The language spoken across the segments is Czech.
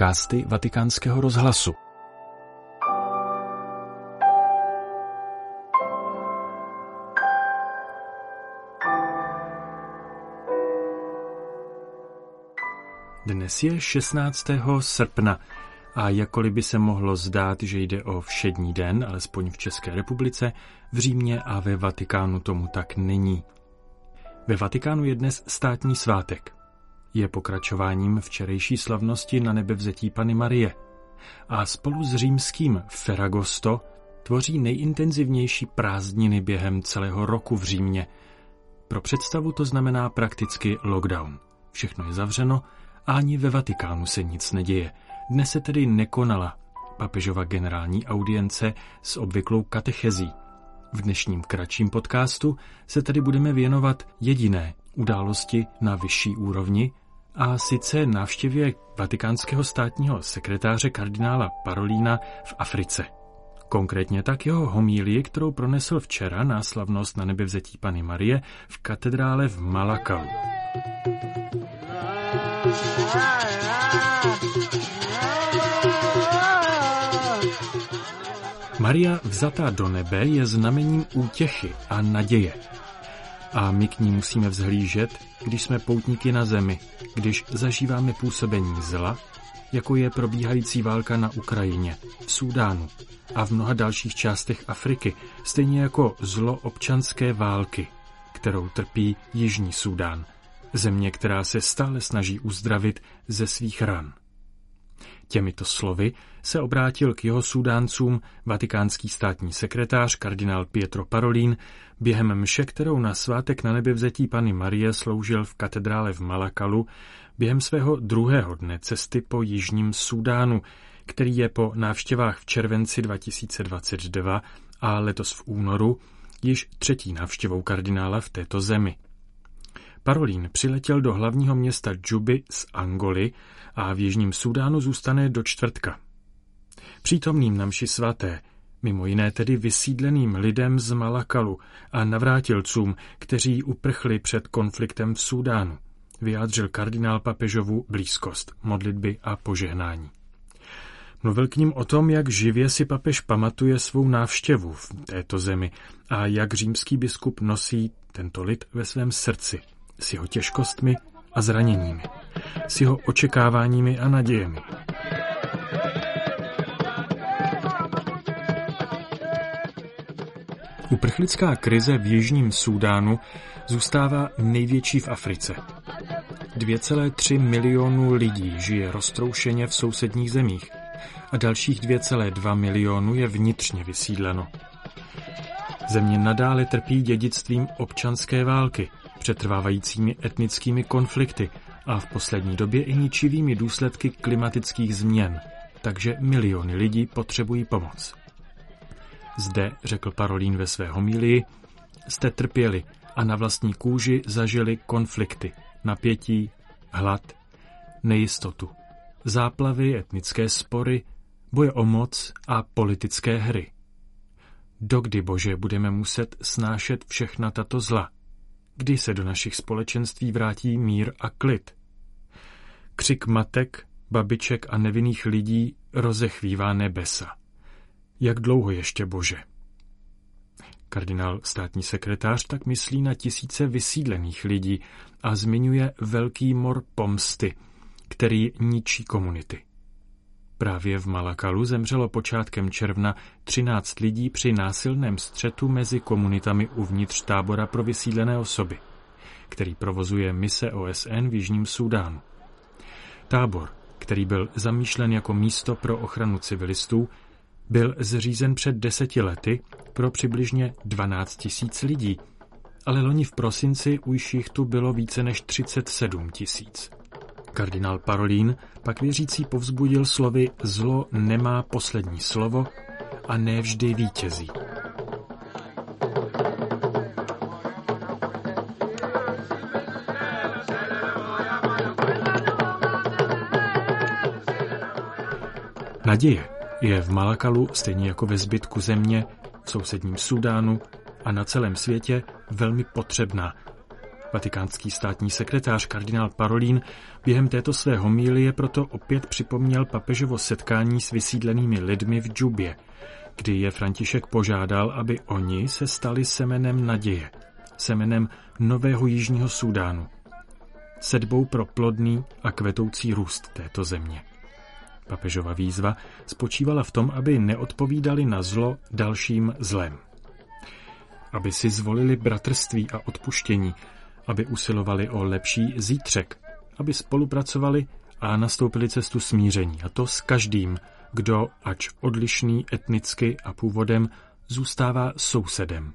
podcasty Vatikánského rozhlasu. Dnes je 16. srpna a jakkoliv by se mohlo zdát, že jde o všední den, alespoň v České republice, v Římě a ve Vatikánu tomu tak není. Ve Vatikánu je dnes státní svátek. Je pokračováním včerejší slavnosti na nebevzetí Pany Marie a spolu s římským Ferragosto tvoří nejintenzivnější prázdniny během celého roku v Římě. Pro představu to znamená prakticky lockdown. Všechno je zavřeno a ani ve Vatikánu se nic neděje. Dnes se tedy nekonala papežova generální audience s obvyklou katechezí. V dnešním kratším podcastu se tedy budeme věnovat jediné události na vyšší úrovni, a sice návštěvě vatikánského státního sekretáře kardinála Parolína v Africe. Konkrétně tak jeho homílii, kterou pronesl včera na slavnost na nebevzetí Pany Marie v katedrále v Malakau. Maria vzatá do nebe je znamením útěchy a naděje. A my k ní musíme vzhlížet, když jsme poutníky na zemi, když zažíváme působení zla, jako je probíhající válka na Ukrajině, v Súdánu a v mnoha dalších částech Afriky, stejně jako zlo občanské války, kterou trpí Jižní Súdán, země, která se stále snaží uzdravit ze svých ran. Těmito slovy se obrátil k jeho sudáncům vatikánský státní sekretář kardinál Pietro Parolin během mše, kterou na svátek na nebevzetí Pany Marie sloužil v katedrále v Malakalu během svého druhého dne cesty po Jižním Súdánu, který je po návštěvách v červenci 2022 a letos v únoru již třetí návštěvou kardinála v této zemi. Parolín přiletěl do hlavního města Džuby z Angoly a v Jižním Súdánu zůstane do čtvrtka. Přítomným na mši svaté, mimo jiné tedy vysídleným lidem z Malakalu a navrátilcům, kteří uprchli před konfliktem v Súdánu, vyjádřil kardinál papežovu blízkost, modlitby a požehnání. Mluvil k ním o tom, jak živě si papež pamatuje svou návštěvu v této zemi a jak římský biskup nosí tento lid ve svém srdci s jeho těžkostmi a zraněními, s jeho očekáváními a nadějemi. Uprchlická krize v Jižním Súdánu zůstává největší v Africe. 2,3 milionu lidí žije roztroušeně v sousedních zemích a dalších 2,2 milionu je vnitřně vysídleno. Země nadále trpí dědictvím občanské války, přetrvávajícími etnickými konflikty a v poslední době i ničivými důsledky klimatických změn, takže miliony lidí potřebují pomoc. Zde, řekl Parolín ve své homílii, jste trpěli a na vlastní kůži zažili konflikty, napětí, hlad, nejistotu, záplavy, etnické spory, boje o moc a politické hry. Dokdy, Bože, budeme muset snášet všechna tato zla? Kdy se do našich společenství vrátí mír a klid? Křik matek, babiček a nevinných lidí rozechvívá nebesa. Jak dlouho ještě, Bože? Kardinál státní sekretář tak myslí na tisíce vysídlených lidí a zmiňuje velký mor pomsty, který ničí komunity. Právě v Malakalu zemřelo počátkem června 13 lidí při násilném střetu mezi komunitami uvnitř tábora pro vysídlené osoby, který provozuje mise OSN v Jižním Súdánu. Tábor, který byl zamýšlen jako místo pro ochranu civilistů, byl zřízen před deseti lety pro přibližně 12 tisíc lidí, ale loni v prosinci u tu bylo více než 37 tisíc. Kardinál Parolín pak věřící povzbudil slovy zlo nemá poslední slovo a ne vždy vítězí. Naděje je v Malakalu, stejně jako ve zbytku země, v sousedním Sudánu a na celém světě velmi potřebná. Vatikánský státní sekretář kardinál Parolín během této své homílie proto opět připomněl papežovo setkání s vysídlenými lidmi v Džubě, kdy je František požádal, aby oni se stali semenem naděje, semenem nového Jižního Súdánu, sedbou pro plodný a kvetoucí růst této země. Papežova výzva spočívala v tom, aby neodpovídali na zlo dalším zlem. Aby si zvolili bratrství a odpuštění, aby usilovali o lepší zítřek, aby spolupracovali a nastoupili cestu smíření, a to s každým, kdo, ač odlišný etnicky a původem, zůstává sousedem.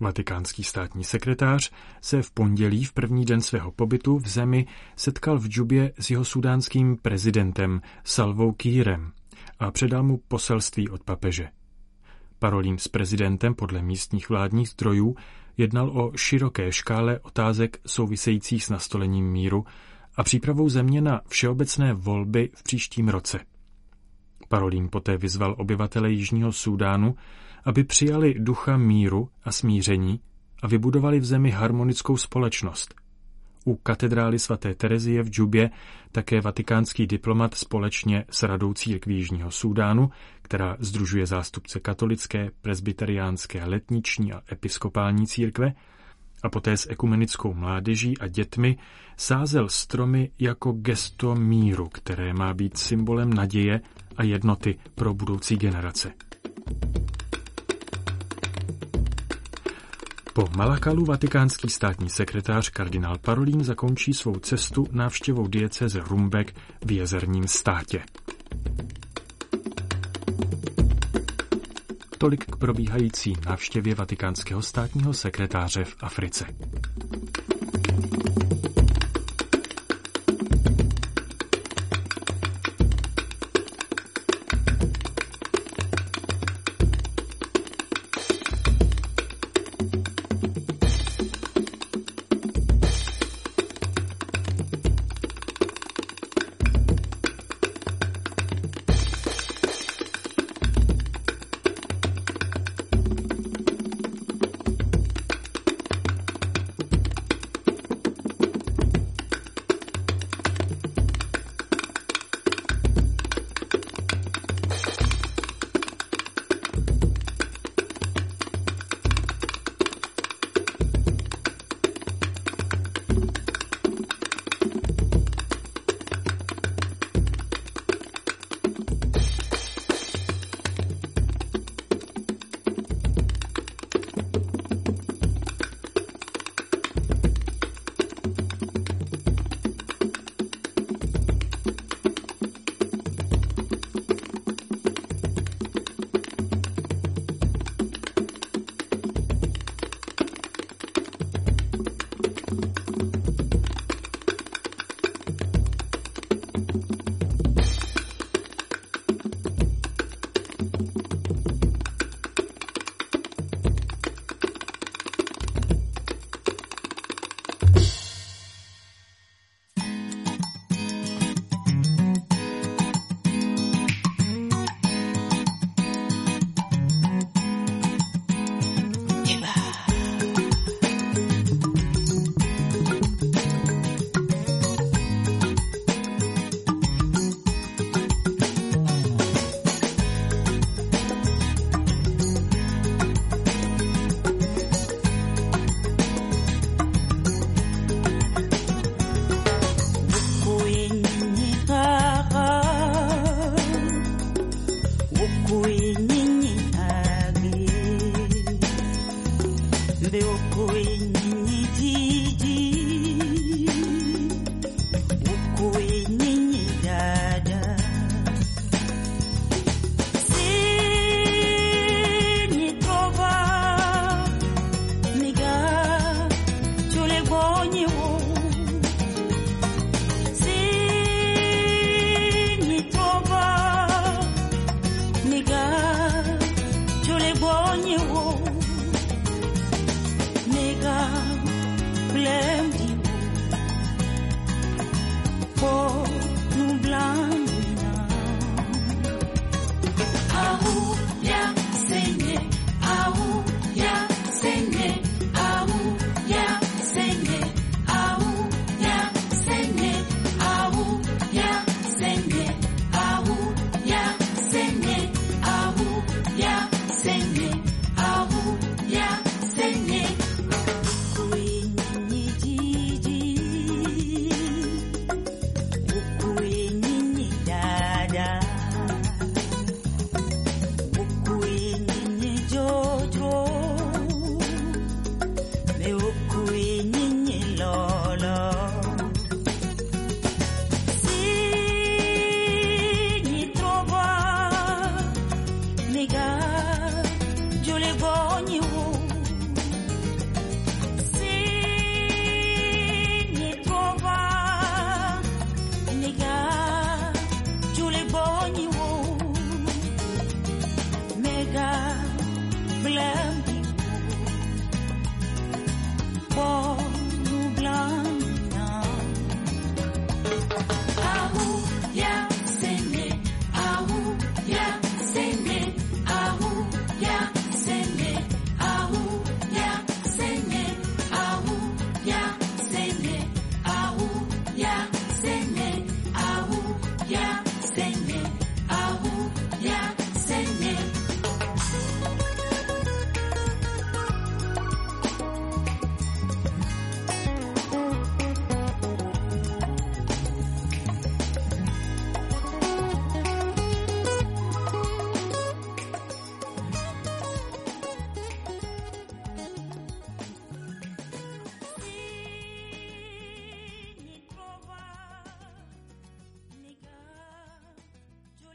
Vatikánský státní sekretář se v pondělí v první den svého pobytu v zemi setkal v Džubě s jeho sudánským prezidentem Salvou Kýrem a předal mu poselství od papeže. Parolím s prezidentem podle místních vládních zdrojů jednal o široké škále otázek souvisejících s nastolením míru a přípravou země na všeobecné volby v příštím roce. Parolín poté vyzval obyvatele Jižního Súdánu, aby přijali ducha míru a smíření a vybudovali v zemi harmonickou společnost. U katedrály svaté Terezie v Džubě také vatikánský diplomat společně s Radou církví Jižního Súdánu, která združuje zástupce katolické, presbyteriánské, letniční a episkopální církve, a poté s ekumenickou mládeží a dětmi sázel stromy jako gesto míru, které má být symbolem naděje a jednoty pro budoucí generace. Po Malakalu vatikánský státní sekretář kardinál Parolín zakončí svou cestu návštěvou dieceze Rumbek v jezerním státě. Tolik k probíhající návštěvě vatikánského státního sekretáře v Africe.